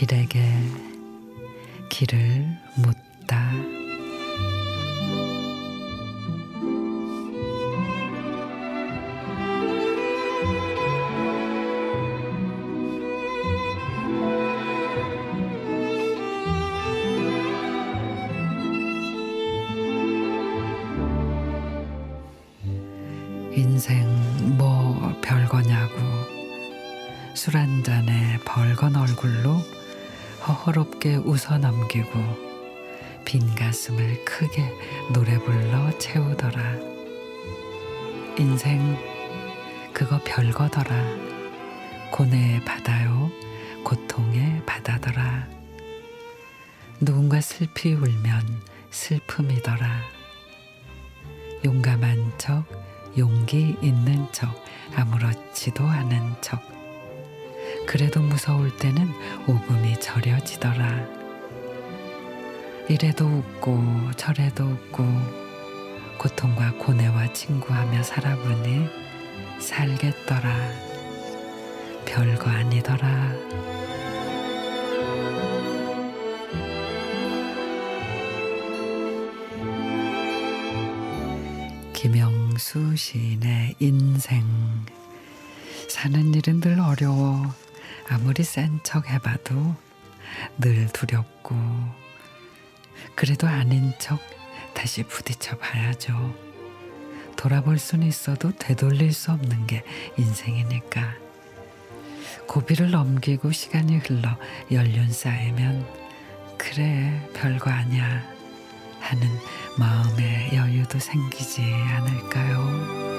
길에게 길을 묻다. 인생 뭐 별거냐고 술 한 잔에 벌건 얼굴로 허허롭게 웃어 넘기고 빈 가슴을 크게 노래 불러 채우더라. 인생 그거 별거더라. 고뇌의 바다요 고통의 바다더라. 누군가 슬피 울면 슬픔이더라. 용감한 척, 용기 있는 척, 아무렇지도 않은 척. 그래도 무서울 때는 오금이 저려지더라. 이래도 웃고 저래도 웃고 고통과 고뇌와 친구하며 살아보니 살겠더라. 별거 아니더라. 김영 수 시인의 인생 사는 일은 늘 어려워 아무리 센 척 해봐도 늘 두렵고 그래도 아닌 척 다시 부딪혀 봐야죠. 돌아볼 수는 있어도 되돌릴 수 없는 게 인생이니까. 고비를 넘기고 시간이 흘러 연륜 쌓이면 그래 별거 아니야 하는 마음의 여유도 생기지 않을까요?